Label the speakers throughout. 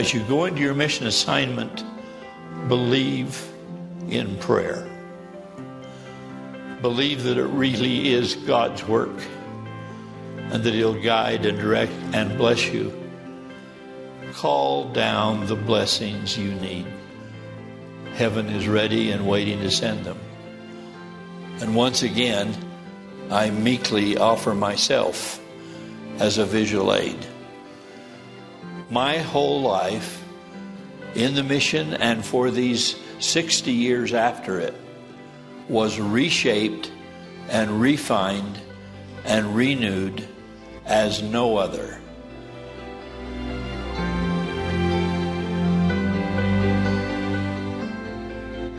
Speaker 1: as you go into your mission assignment, believe in prayer. Believe that it really is God's work and that He'll guide and direct and bless you. Call down the blessings you need. Heaven is ready and waiting to send them. And once again, I meekly offer myself as a visual aid. My whole life in the mission and for these 60 years after it was reshaped and refined and renewed as no other.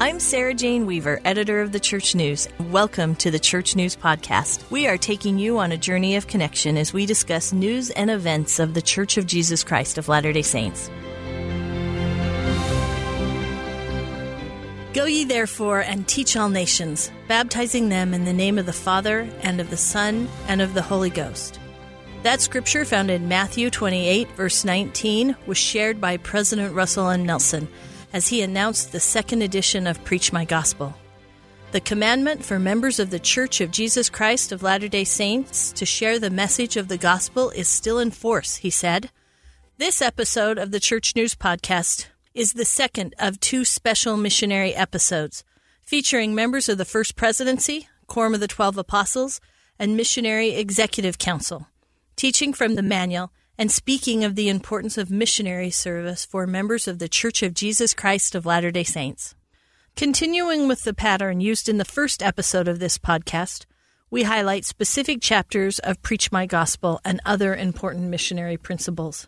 Speaker 2: I'm Sarah Jane Weaver, editor of the Church News. Welcome to the Church News Podcast. We are taking you on a journey of connection as we discuss news and events of the Church of Jesus Christ of Latter day Saints. Go ye therefore and teach all nations, baptizing them in the name of the Father, and of the Son, and of the Holy Ghost. That scripture found in Matthew 28, verse 19, was shared by President Russell M. Nelson as he announced the second edition of Preach My Gospel. The commandment for members of the Church of Jesus Christ of Latter day Saints to share the message of the gospel is still in force, he said. This episode of the Church News Podcast is the second of two special missionary episodes featuring members of the First Presidency, Quorum of the Twelve Apostles, and Missionary Executive Council, teaching from the manual and speaking of the importance of missionary service for members of the Church of Jesus Christ of Latter day Saints. Continuing with the pattern used in the first episode of this podcast, we highlight specific chapters of Preach My Gospel and other important missionary principles.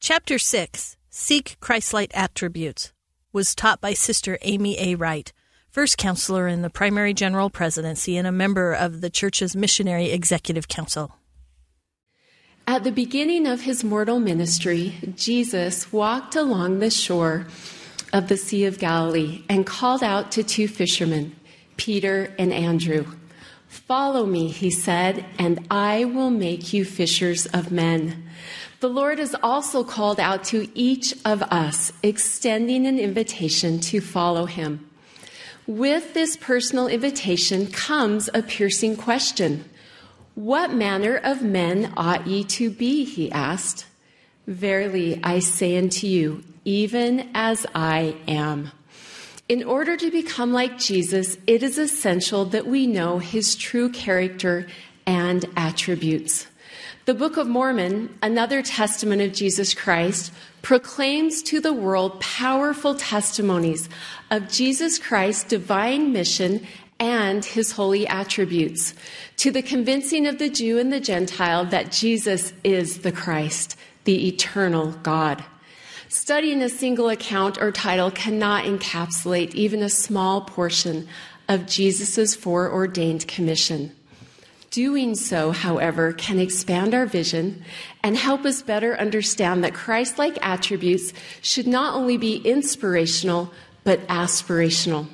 Speaker 2: Chapter 6, Seek Christlike Attributes, was taught by Sister Amy A. Wright, first counselor in the Primary General Presidency and a member of the Church's Missionary Executive Council.
Speaker 3: At the beginning of his mortal ministry, Jesus walked along the shore of the Sea of Galilee and called out to two fishermen, Peter and Andrew. Follow me, he said, and I will make you fishers of men. The Lord has also called out to each of us, extending an invitation to follow him. With this personal invitation comes a piercing question what manner of men ought ye to be? He asked. Verily, I say unto you, even as I am. In order to become like Jesus, it is essential that we know his true character and attributes. The Book of Mormon, another testament of Jesus Christ, proclaims to the world powerful testimonies of Jesus Christ's divine mission and his holy attributes, to the convincing of the Jew and the Gentile that Jesus is the Christ, the eternal God. Studying a single account or title cannot encapsulate even a small portion of Jesus' foreordained commission. Doing so, however, can expand our vision and help us better understand that Christ like attributes should not only be inspirational, but aspirational.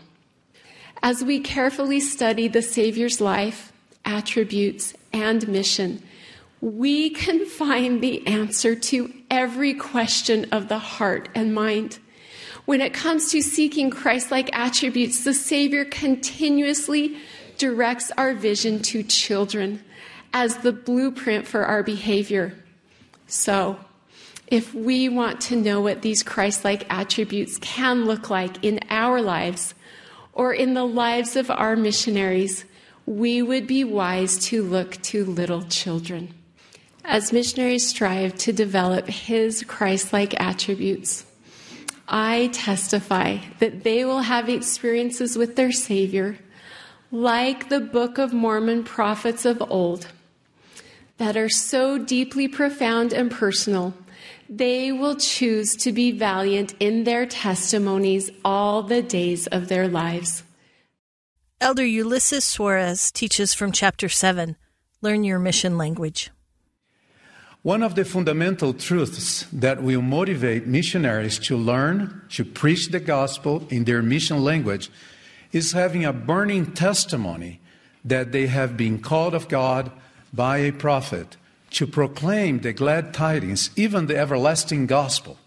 Speaker 3: As we carefully study the Savior's life, attributes, and mission, we can find the answer to every question of the heart and mind. When it comes to seeking Christ like attributes, the Savior continuously directs our vision to children as the blueprint for our behavior. So, if we want to know what these Christ like attributes can look like in our lives, or in the lives of our missionaries, we would be wise to look to little children. As missionaries strive to develop His Christ like attributes, I testify that they will have experiences with their Savior, like the Book of Mormon prophets of old, that are so deeply profound and personal they will choose to be valiant in their testimonies all the days of their lives.
Speaker 2: Elder Ulisses Soares teaches from chapter 7 Learn your mission language.
Speaker 4: One of the fundamental truths that will motivate missionaries to learn to preach the gospel in their mission language is having a burning testimony that they have been called of God by a prophet to proclaim the glad tidings, even the everlasting gospel.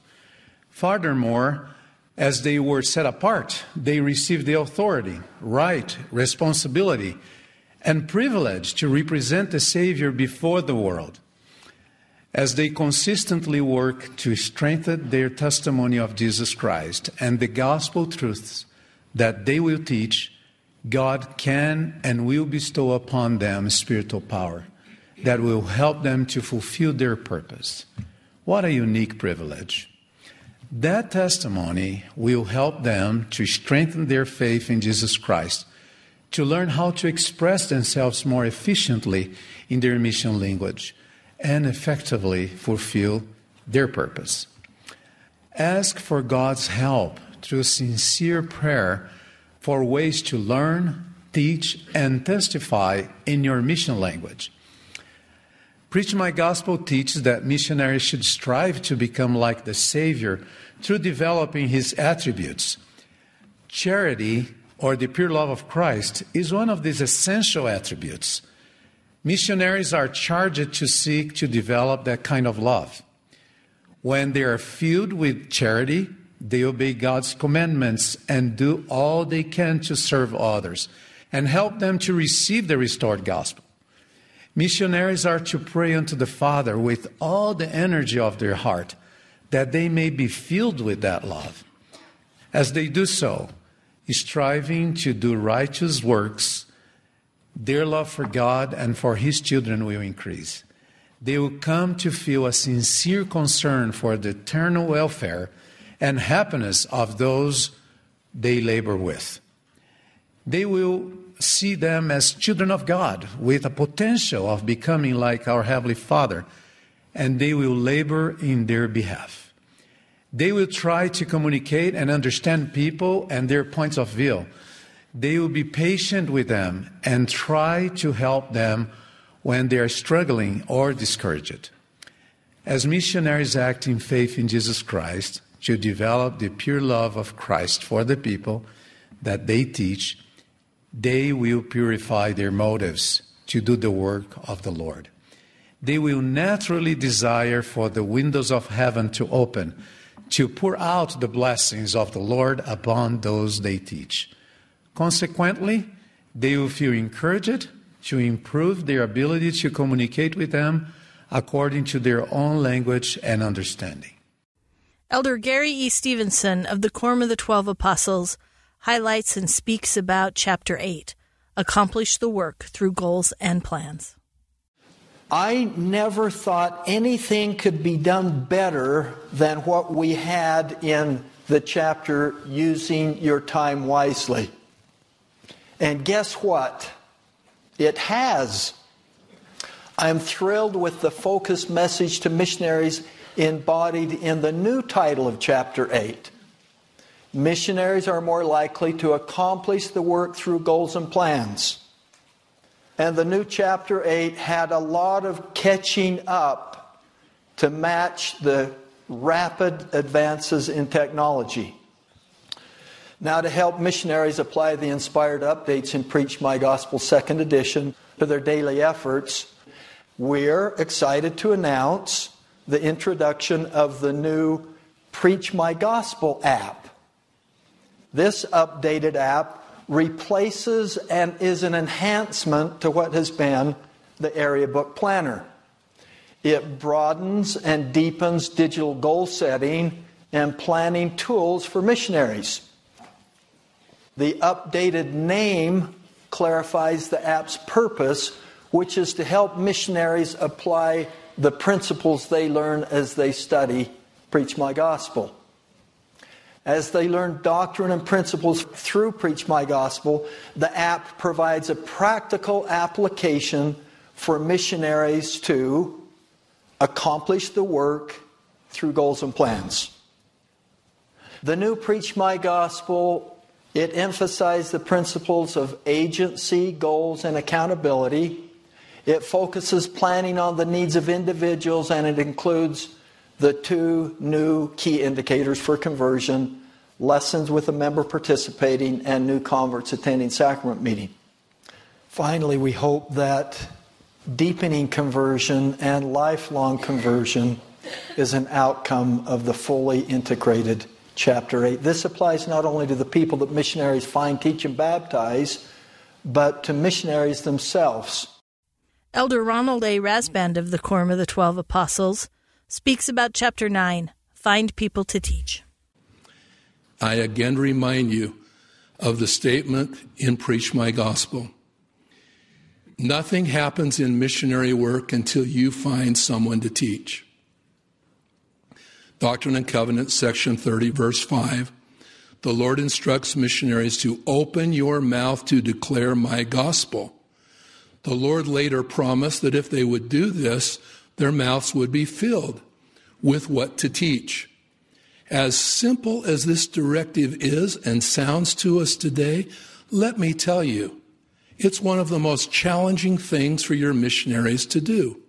Speaker 4: Furthermore, as they were set apart, they received the authority, right, responsibility, and privilege to represent the Savior before the world. As they consistently work to strengthen their testimony of Jesus Christ and the gospel truths that they will teach, God can and will bestow upon them spiritual power that will help them to fulfill their purpose. What a unique privilege. That testimony will help them to strengthen their faith in Jesus Christ, to learn how to express themselves more efficiently in their mission language, and effectively fulfill their purpose. Ask for God's help through sincere prayer for ways to learn, teach, and testify in your mission language. Preach My Gospel teaches that missionaries should strive to become like the Savior through developing His attributes. Charity, or the pure love of Christ, is one of these essential attributes. Missionaries are charged to seek to develop that kind of love. When they are filled with charity, they obey God's commandments and do all they can to serve others and help them to receive the restored gospel. Missionaries are to pray unto the Father with all the energy of their heart, that they may be filled with that love. As they do so, striving to do righteous works, their love for God and for His children will increase. They will come to feel a sincere concern for the eternal welfare and happiness of those they labor with. They will see them as children of God with a potential of becoming like our Heavenly Father, and they will labor in their behalf. They will try to communicate and understand people and their points of view. They will be patient with them and try to help them when they are struggling or discouraged. As missionaries act in faith in Jesus Christ to develop the pure love of Christ for the people that they teach, they will purify their motives to do the work of the Lord. They will naturally desire for the windows of heaven to open, to pour out the blessings of the Lord upon those they teach. Consequently, they will feel encouraged to improve their ability to communicate with them according to their own language and understanding.
Speaker 2: Elder Gary E. Stevenson of the Quorum of the Twelve Apostles highlights and speaks about Chapter 8 Accomplish the Work Through Goals and Plans.
Speaker 5: I never thought anything could be done better than what we had in the chapter using your time wisely. And guess what? It has. I'm thrilled with the focused message to missionaries embodied in the new title of chapter 8 missionaries are more likely to accomplish the work through goals and plans. And the new chapter 8 had a lot of catching up to match the rapid advances in technology. Now, to help missionaries apply the inspired updates in Preach My Gospel second edition to their daily efforts, we're excited to announce the introduction of the new Preach My Gospel app. This updated app replaces and is an enhancement to what has been the Area Book Planner. It broadens and deepens digital goal setting and planning tools for missionaries. The updated name clarifies the app's purpose, which is to help missionaries apply the principles they learn as they study Preach My Gospel. As they learn doctrine and principles through Preach My Gospel, the app provides a practical application for missionaries to accomplish the work through goals and plans. The new Preach My Gospel, it emphasizes the principles of agency, goals, and accountability. It focuses planning on the needs of individuals and it includes the two new key indicators for conversion lessons with a member participating and new converts attending sacrament meeting. Finally, we hope that deepening conversion and lifelong conversion is an outcome of the fully integrated chapter 8. This applies not only to the people that missionaries find, teach, and baptize, but to missionaries themselves.
Speaker 2: Elder Ronald A. Rasband of the Quorum of the Twelve Apostles speaks about chapter 9 Find People to Teach.
Speaker 6: I again remind you of the statement in Preach My Gospel. Nothing happens in missionary work until you find someone to teach. Doctrine and Covenants, section 30, verse 5. The Lord instructs missionaries to open your mouth to declare my gospel. The Lord later promised that if they would do this, their mouths would be filled with what to teach. As simple as this directive is and sounds to us today, let me tell you, it's one of the most challenging things for your missionaries to do.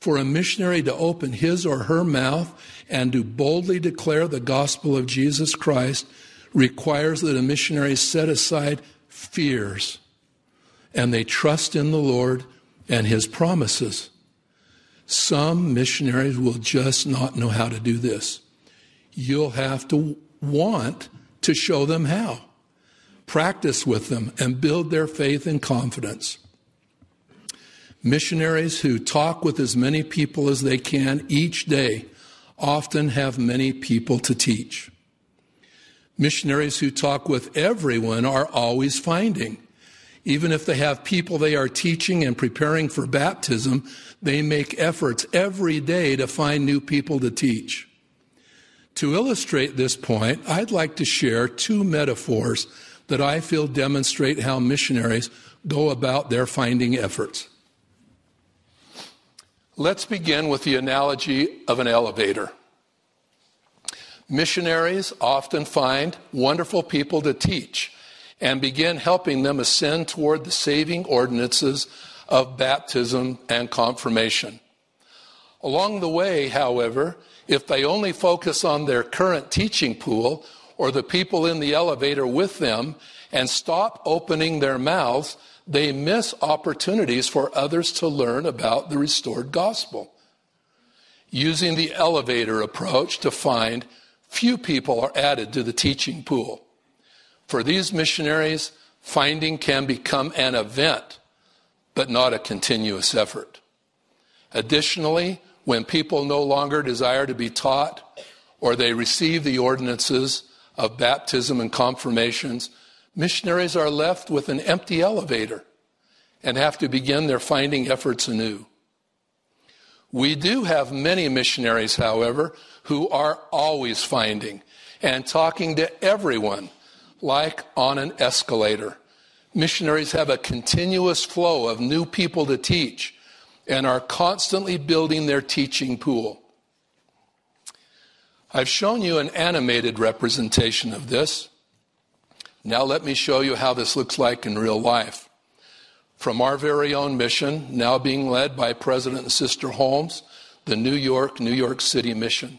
Speaker 6: For a missionary to open his or her mouth and to boldly declare the gospel of Jesus Christ requires that a missionary set aside fears and they trust in the Lord and his promises. Some missionaries will just not know how to do this. You'll have to want to show them how practice with them, and build their faith and confidence. Missionaries who talk with as many people as they can each day often have many people to teach. Missionaries who talk with everyone are always finding. Even if they have people they are teaching and preparing for baptism, they make efforts every day to find new people to teach. To illustrate this point, I'd like to share two metaphors that I feel demonstrate how missionaries go about their finding efforts. Let's begin with the analogy of an elevator. Missionaries often find wonderful people to teach and begin helping them ascend toward the saving ordinances of baptism and confirmation. Along the way, however, if they only focus on their current teaching pool or the people in the elevator with them and stop opening their mouths, they miss opportunities for others to learn about the restored gospel. Using the elevator approach to find, few people are added to the teaching pool. For these missionaries, finding can become an event, but not a continuous effort. Additionally, when people no longer desire to be taught or they receive the ordinances of baptism and confirmations, missionaries are left with an empty elevator and have to begin their finding efforts anew. We do have many missionaries, however, who are always finding and talking to everyone like on an escalator. Missionaries have a continuous flow of new people to teach and are constantly building their teaching pool. I've shown you an animated representation of this. Now, let me show you how this looks like in real life. From our very own mission, now being led by President and Sister Holmes, the New York, New York City mission.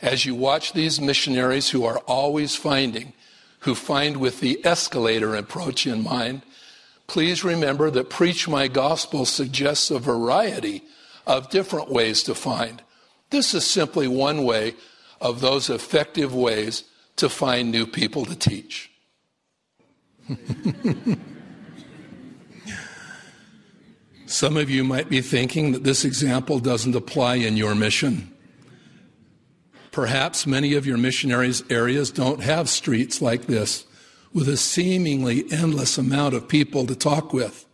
Speaker 6: As you watch these missionaries who are always finding, who find with the escalator approach in mind, please remember that Preach My Gospel suggests a variety of different ways to find. This is simply one way of those effective ways to find new people to teach. Some of you might be thinking that this example doesn't apply in your mission. Perhaps many of your missionaries' areas don't have streets like this with a seemingly endless amount of people to talk with.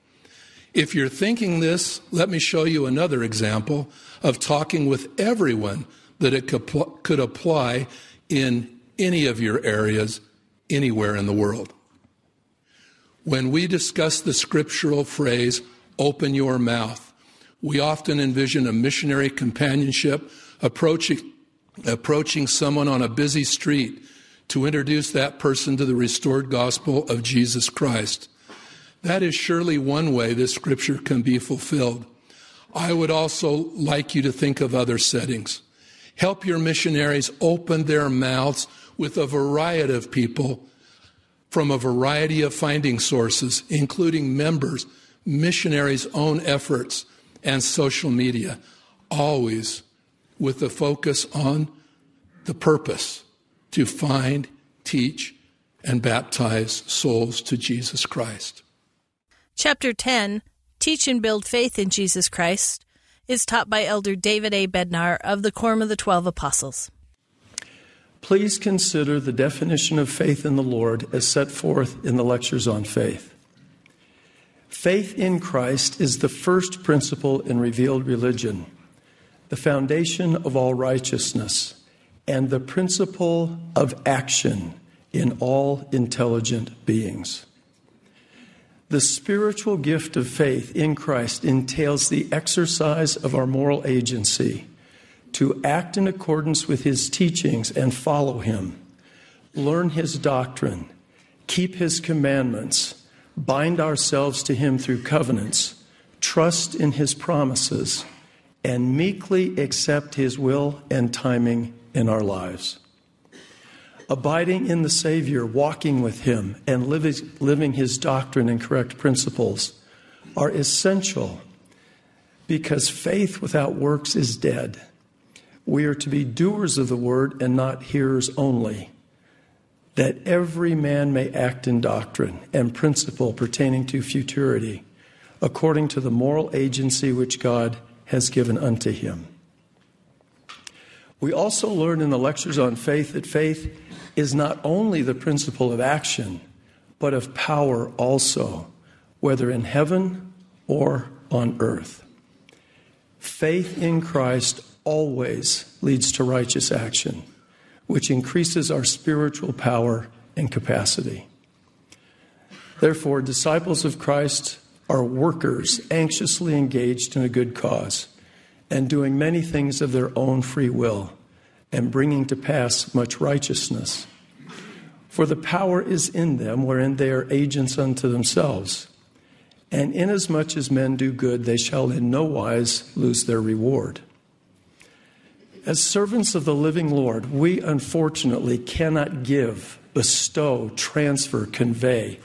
Speaker 6: If you're thinking this, let me show you another example of talking with everyone that it could apply in any of your areas anywhere in the world. When we discuss the scriptural phrase, open your mouth, we often envision a missionary companionship approaching, approaching someone on a busy street to introduce that person to the restored gospel of Jesus Christ. That is surely one way this scripture can be fulfilled. I would also like you to think of other settings. Help your missionaries open their mouths with a variety of people from a variety of finding sources, including members, missionaries' own efforts, and social media. Always with the focus on the purpose to find, teach, and baptize souls to Jesus Christ.
Speaker 2: Chapter 10 Teach and Build Faith in Jesus Christ is taught by Elder David A. Bednar of the Quorum of the Twelve Apostles.
Speaker 7: Please consider the definition of faith in the Lord as set forth in the lectures on faith. Faith in Christ is the first principle in revealed religion, the foundation of all righteousness, and the principle of action in all intelligent beings. The spiritual gift of faith in Christ entails the exercise of our moral agency to act in accordance with his teachings and follow him, learn his doctrine, keep his commandments, bind ourselves to him through covenants, trust in his promises, and meekly accept his will and timing in our lives. Abiding in the Savior, walking with him, and living, his doctrine and correct principles are essential because faith without works is dead. We are to be doers of the word and not hearers only that every man may act in doctrine and principle pertaining to futurity, according to the moral agency which God has given unto him. We also learn in the lectures on faith that faith is not only the principle of action, but of power also, whether in heaven or on earth. Faith in Christ always leads to righteous action which increases our spiritual power and capacity. Therefore, disciples of Christ are workers anxiously engaged in a good cause and doing many things of their own free will and bringing to pass much righteousness. For the power is in them wherein they are agents unto themselves. And inasmuch as men do good, they shall in no wise lose their reward. As servants of the living Lord, we unfortunately cannot give, bestow, transfer, convey,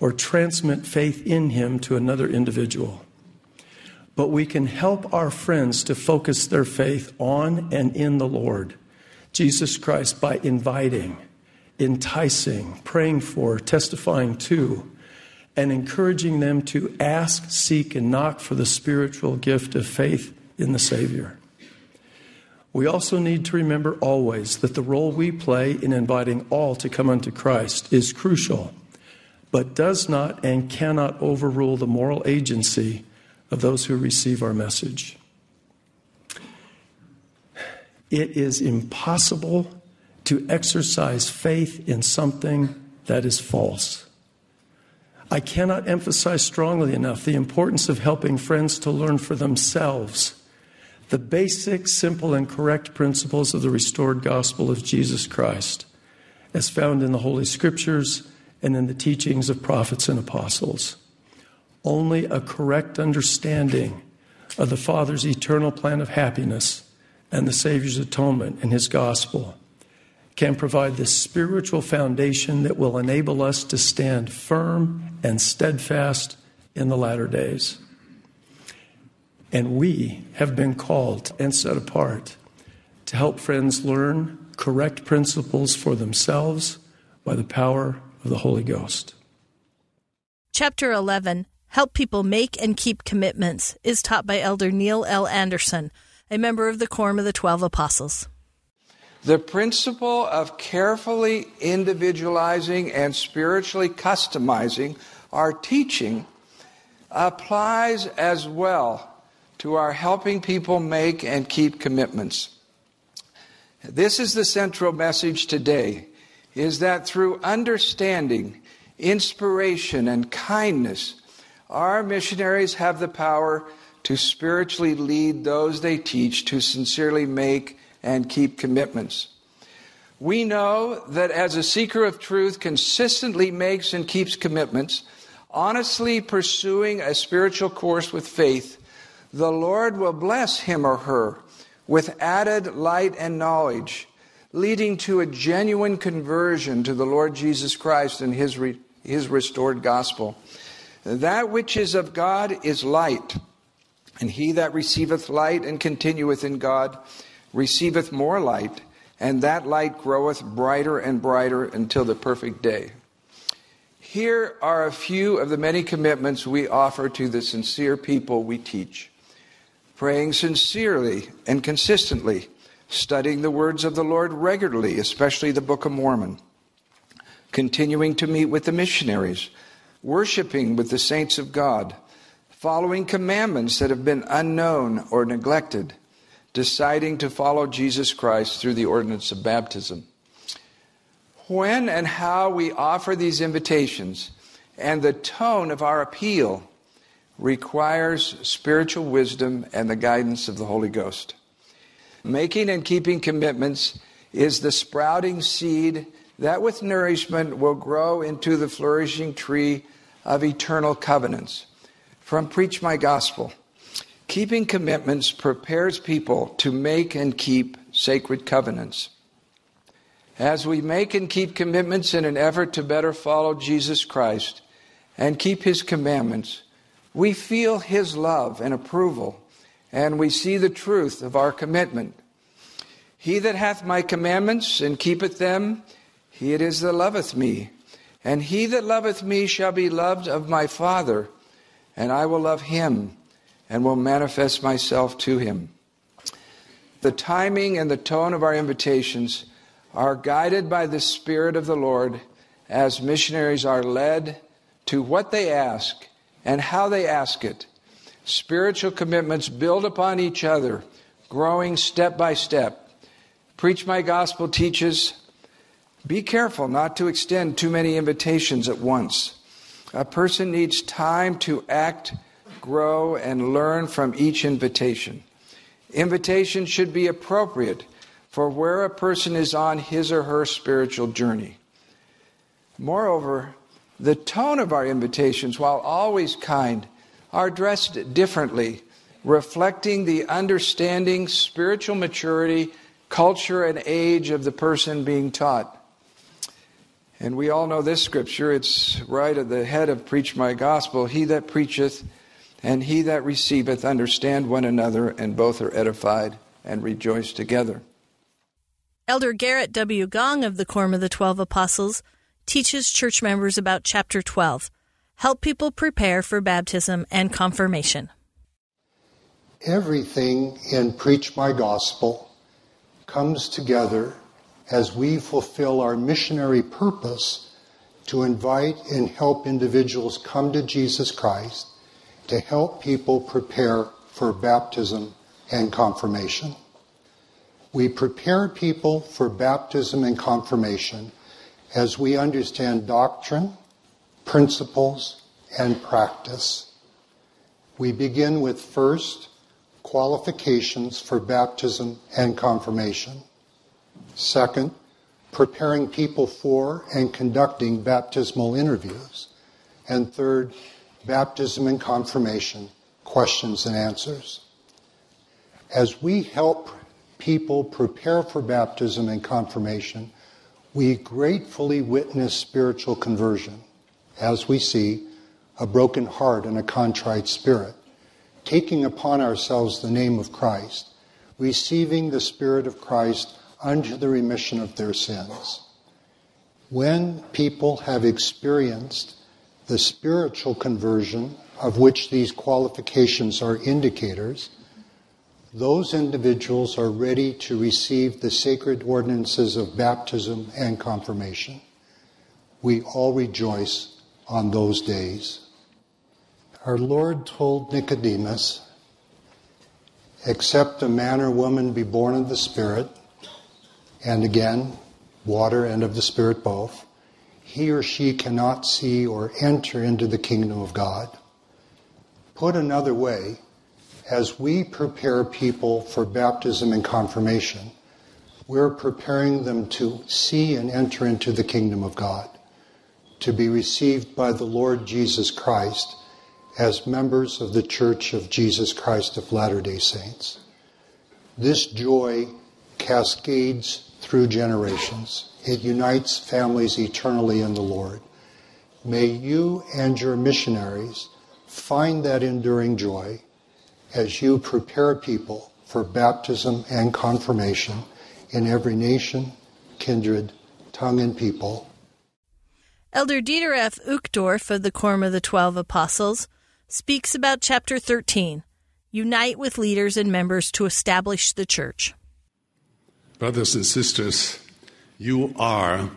Speaker 7: or transmit faith in Him to another individual. But we can help our friends to focus their faith on and in the Lord, Jesus Christ, by inviting, enticing, praying for, testifying to, and encouraging them to ask, seek, and knock for the spiritual gift of faith in the Savior. We also need to remember always that the role we play in inviting all to come unto Christ is crucial, but does not and cannot overrule the moral agency of those who receive our message. It is impossible to exercise faith in something that is false. I cannot emphasize strongly enough the importance of helping friends to learn for themselves the basic, simple, and correct principles of the restored gospel of Jesus Christ, as found in the Holy Scriptures and in the teachings of prophets and apostles. Only a correct understanding of the Father's eternal plan of happiness and the Savior's atonement in His gospel can provide the spiritual foundation that will enable us to stand firm and steadfast in the latter days. And we have been called and set apart to help friends learn correct principles for themselves by the power of the Holy Ghost.
Speaker 2: Chapter 11 Help People Make and Keep Commitments is taught by Elder Neil L. Andersen, a member of the Quorum of the Twelve Apostles.
Speaker 8: The principle of carefully individualizing and spiritually customizing our teaching applies as well to our helping people make and keep commitments. This is the central message today is that through understanding, inspiration, and kindness, our missionaries have the power to spiritually lead those they teach to sincerely make and keep commitments. We know that as a seeker of truth consistently makes and keeps commitments, honestly pursuing a spiritual course with faith the Lord will bless him or her with added light and knowledge, leading to a genuine conversion to the Lord Jesus Christ and his, re- his restored gospel. That which is of God is light, and he that receiveth light and continueth in God receiveth more light, and that light groweth brighter and brighter until the perfect day. Here are a few of the many commitments we offer to the sincere people we teach. Praying sincerely and consistently, studying the words of the Lord regularly, especially the Book of Mormon, continuing to meet with the missionaries, worshiping with the saints of God, following commandments that have been unknown or neglected, deciding to follow Jesus Christ through the ordinance of baptism. When and how we offer these invitations and the tone of our appeal requires spiritual wisdom and the guidance of the Holy Ghost. Making and keeping commitments is the sprouting seed that with nourishment will grow into the flourishing tree of eternal covenants. From Preach My Gospel. Keeping commitments prepares people to make and keep sacred covenants. As we make and keep commitments in an effort to better follow Jesus Christ and keep his commandments, we feel his love and approval, and we see the truth of our commitment. He that hath my commandments and keepeth them, he it is that loveth me. And he that loveth me shall be loved of my Father, and I will love him and will manifest myself to him. The timing and the tone of our invitations are guided by the Spirit of the Lord as missionaries are led to what they ask and how they ask it. Spiritual commitments build upon each other, growing step by step. Preach My Gospel teaches be careful not to extend too many invitations at once. A person needs time to act, grow, and learn from each invitation. Invitation should be appropriate for where a person is on his or her spiritual journey. Moreover, the tone of our invitations, while always kind, are dressed differently, reflecting the understanding, spiritual maturity, culture, and age of the person being taught. And we all know this scripture. It's right at the head of Preach My Gospel. He that preacheth and he that receiveth understand one another, and both are edified and rejoice together.
Speaker 2: Elder Gerrit W. Gong of the Quorum of the Twelve Apostles teaches church members about Chapter 12 Help people prepare for baptism and confirmation.
Speaker 9: Everything in Preach My Gospel comes together as we fulfill our missionary purpose to invite and help individuals come to Jesus Christ, to help people prepare for baptism and confirmation. We prepare people for baptism and confirmation as we understand doctrine, principles, and practice. We begin with first qualifications for baptism and confirmation. Second, preparing people for and conducting baptismal interviews. And third, baptism and confirmation, questions and answers. As we help people prepare for baptism and confirmation, we gratefully witness spiritual conversion as we see a broken heart and a contrite spirit, taking upon ourselves the name of Christ, receiving the Spirit of Christ unto the remission of their sins. When people have experienced the spiritual conversion of which these qualifications are indicators, those individuals are ready to receive the sacred ordinances of baptism and confirmation. We all rejoice on those days. Our Lord told Nicodemus, Except a man or woman be born of the Spirit, and again, water and of the Spirit both, he or she cannot see or enter into the kingdom of God. Put another way, as we prepare people for baptism and confirmation, we're preparing them to see and enter into the kingdom of God, to be received by the Lord Jesus Christ as members of the Church of Jesus Christ of Latter day Saints. This joy cascades through generations. It unites families eternally in the Lord. May you and your missionaries find that enduring joy as you prepare people for baptism and confirmation in every nation, kindred, tongue, and people.
Speaker 2: Elder Dieter F. Uchtdorf of the Quorum of the Twelve Apostles speaks about chapter 13 Unite with leaders and members to establish the church.
Speaker 10: Brothers and sisters, you are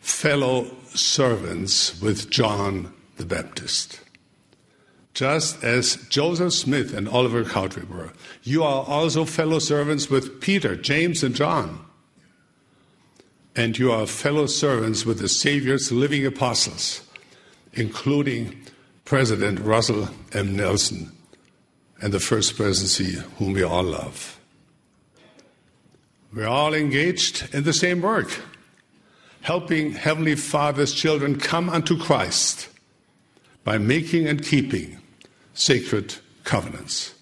Speaker 10: fellow servants with John the Baptist. Just as Joseph Smith and Oliver Cowdery were, you are also fellow servants with Peter, James, and John. And you are fellow servants with the Savior's living apostles, including President Russell M. Nelson and the First Presidency, whom we all love. We're all engaged in the same work, helping Heavenly Father's children come unto Christ by making and keeping sacred covenants.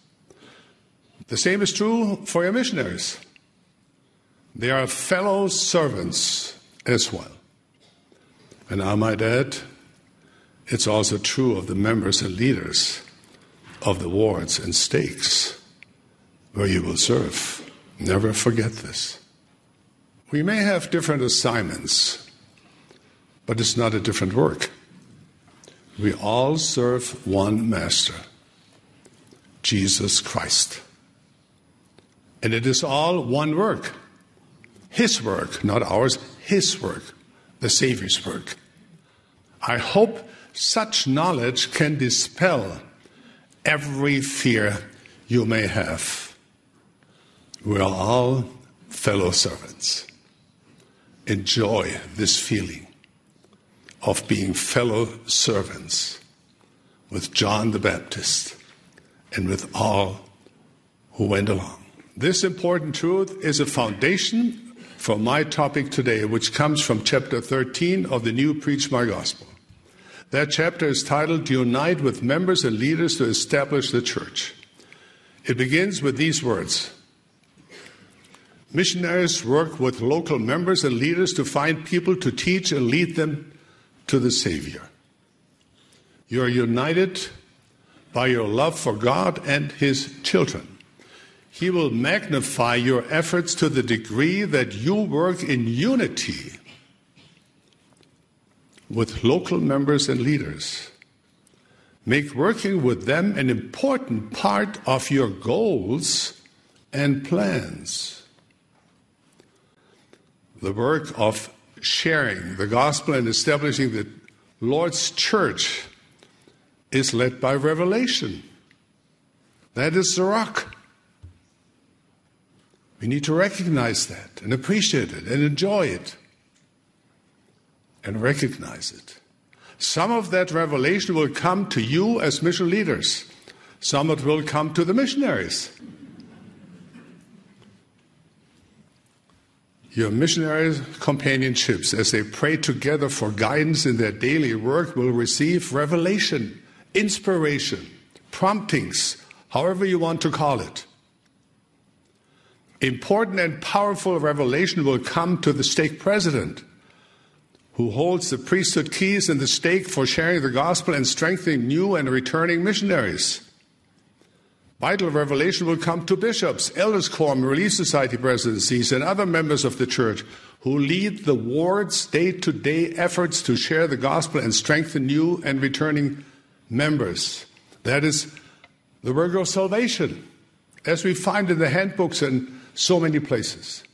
Speaker 10: The same is true for your missionaries. They are fellow servants as well. And I might add, it's also true of the members and leaders of the wards and stakes where you will serve. Never forget this. We may have different assignments, but it's not a different work. We all serve one master, Jesus Christ. And it is all one work. His work, not ours, His work, the Savior's work. I hope such knowledge can dispel every fear you may have. We are all fellow servants. Enjoy this feeling of being fellow servants with John the Baptist and with all who went along. This important truth is a foundation for my topic today, which comes from chapter 13 of the New Preach My Gospel. That chapter is titled Unite with Members and Leaders to Establish the Church. It begins with these words Missionaries work with local members and leaders to find people to teach and lead them to the Savior. You are united by your love for God and His children. He will magnify your efforts to the degree that you work in unity with local members and leaders. Make working with them an important part of your goals and plans. The work of sharing the gospel and establishing the Lord's church is led by revelation. That is the rock. We need to recognize that and appreciate it and enjoy it and recognize it. Some of that revelation will come to you as mission leaders, some of it will come to the missionaries. Your missionary companionships, as they pray together for guidance in their daily work, will receive revelation, inspiration, promptings, however you want to call it. Important and powerful revelation will come to the stake president who holds the priesthood keys and the stake for sharing the gospel and strengthening new and returning missionaries. Vital revelation will come to bishops, elders' quorum, relief society presidencies, and other members of the church who lead the ward's day to day efforts to share the gospel and strengthen new and returning members. That is the work of salvation, as we find in the handbooks and so many places.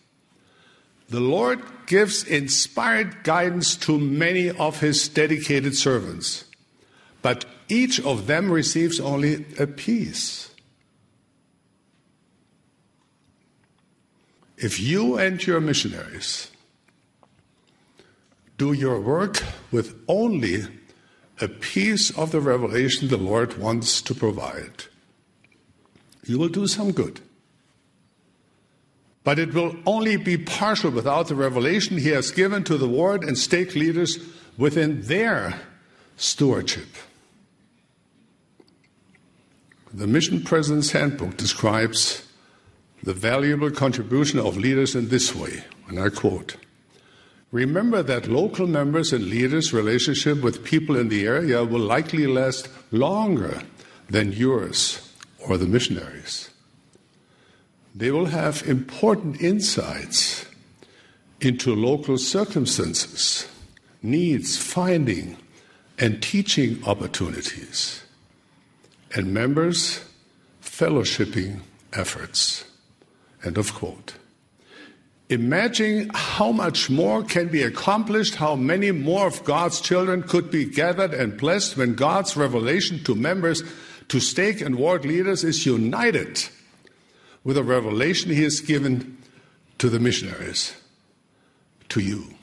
Speaker 10: The Lord gives inspired guidance to many of his dedicated servants, but each of them receives only a piece. If you and your missionaries do your work with only a piece of the revelation the Lord wants to provide, you will do some good. But it will only be partial without the revelation he has given to the ward and stake leaders within their stewardship. The Mission President's Handbook describes the valuable contribution of leaders in this way, and I quote Remember that local members and leaders' relationship with people in the area will likely last longer than yours or the missionaries. They will have important insights into local circumstances, needs, finding, and teaching opportunities, and members' fellowshipping efforts. End of quote. Imagine how much more can be accomplished, how many more of God's children could be gathered and blessed when God's revelation to members, to stake and ward leaders is united with a revelation He has given to the missionaries, to you.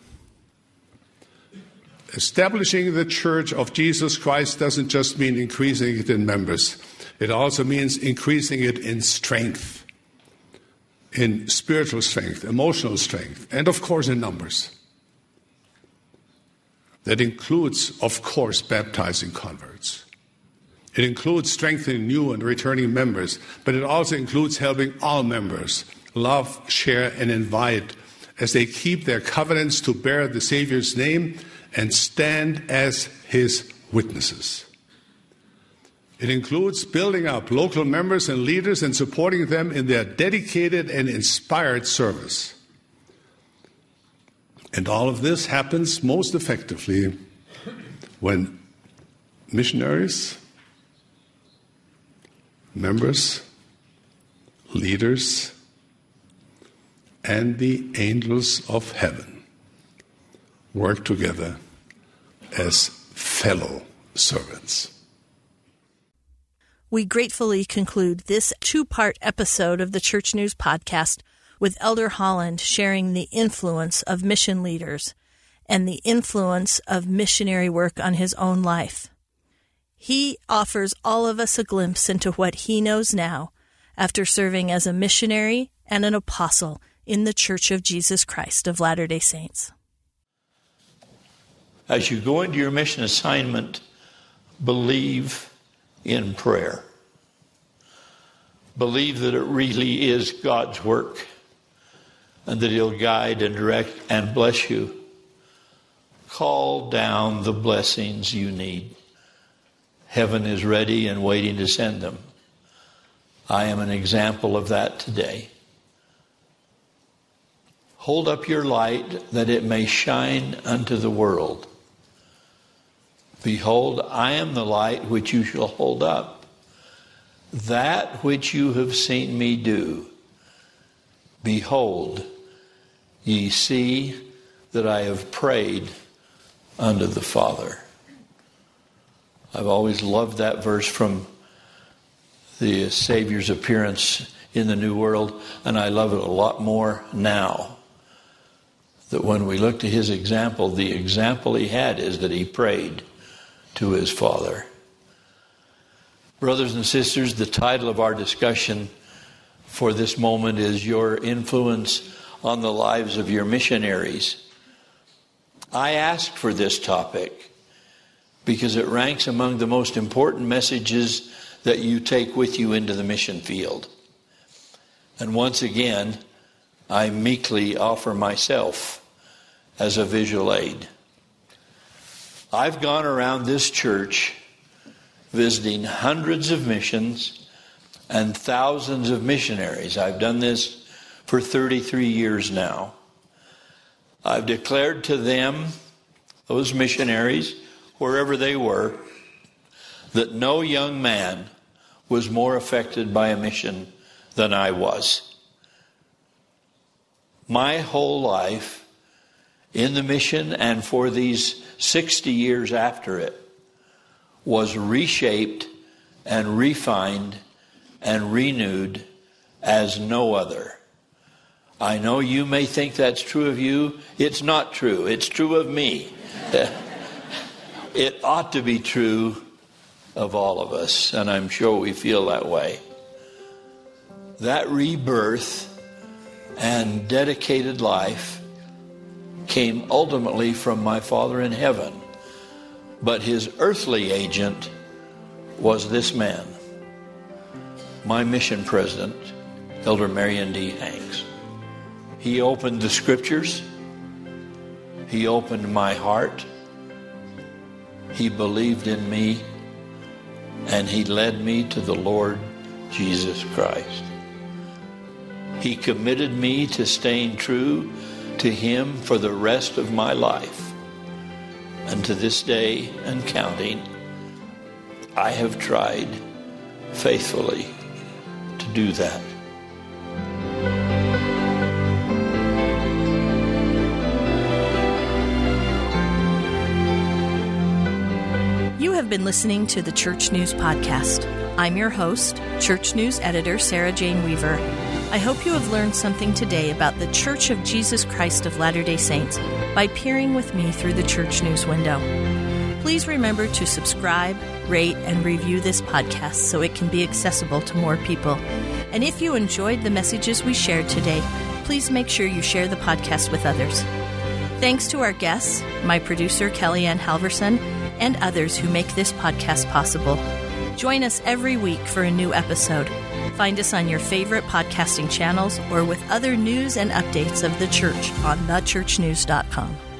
Speaker 10: Establishing the Church of Jesus Christ doesn't just mean increasing it in members, it also means increasing it in strength in spiritual strength, emotional strength, and of course in numbers. That includes, of course, baptizing converts. It includes strengthening new and returning members, but it also includes helping all members love, share, and invite as they keep their covenants to bear the Savior's name and stand as his witnesses. It includes building up local members and leaders and supporting them in their dedicated and inspired service. And all of this happens most effectively when missionaries, members, leaders, and the angels of heaven work together as fellow servants
Speaker 2: we gratefully conclude this two part episode of the Church News Podcast with Elder Holland sharing the influence of mission leaders and the influence of missionary work on his own life. He offers all of us a glimpse into what he knows now after serving as a missionary and an apostle in the Church of Jesus Christ of Latter day Saints.
Speaker 1: As you go into your mission assignment, believe in prayer. Believe that it really is God's work and that He'll guide and direct and bless you. Call down the blessings you need. Heaven is ready and waiting to send them. I am an example of that today. Hold up your light that it may shine unto the world. Behold, I am the light which you shall hold up. That which you have seen me do, behold, ye see that I have prayed unto the Father. I've always loved that verse from the Savior's appearance in the New World, and I love it a lot more now. That when we look to his example, the example he had is that he prayed to his Father. Brothers and sisters, the title of our discussion for this moment is Your Influence on the Lives of Your Missionaries. I asked for this topic because it ranks among the most important messages that you take with you into the mission field. And once again, I meekly offer myself as a visual aid. I've gone around this church visiting hundreds of missions and thousands of missionaries. I've done this for 33 years now. I've declared to them, those missionaries, wherever they were, that no young man was more affected by a mission than I was. My whole life in the mission and for these 60 years after it was reshaped and refined and renewed as no other. I know you may think that's true of you. It's not true. It's true of me. it ought to be true of all of us, and I'm sure we feel that way. That rebirth and dedicated life came ultimately from my Father in heaven. But his earthly agent was this man, my mission president, Elder Marion D. Hanks. He opened the scriptures, he opened my heart, he believed in me, and he led me to the Lord Jesus Christ. He committed me to staying true to Him for the rest of my life. And to this day and counting, I have tried faithfully to do that.
Speaker 2: Been listening to the Church News Podcast. I'm your host, Church News Editor Sarah Jane Weaver. I hope you have learned something today about the Church of Jesus Christ of Latter day Saints by peering with me through the Church News window. Please remember to subscribe, rate, and review this podcast so it can be accessible to more people. And if you enjoyed the messages we shared today, please make sure you share the podcast with others. Thanks to our guests, my producer KellieAnn Halvorsen, and others who make this podcast possible. Join us every week for a new episode. Find us on your favorite podcasting channels or with other news and updates of the church on thechurchnews.com.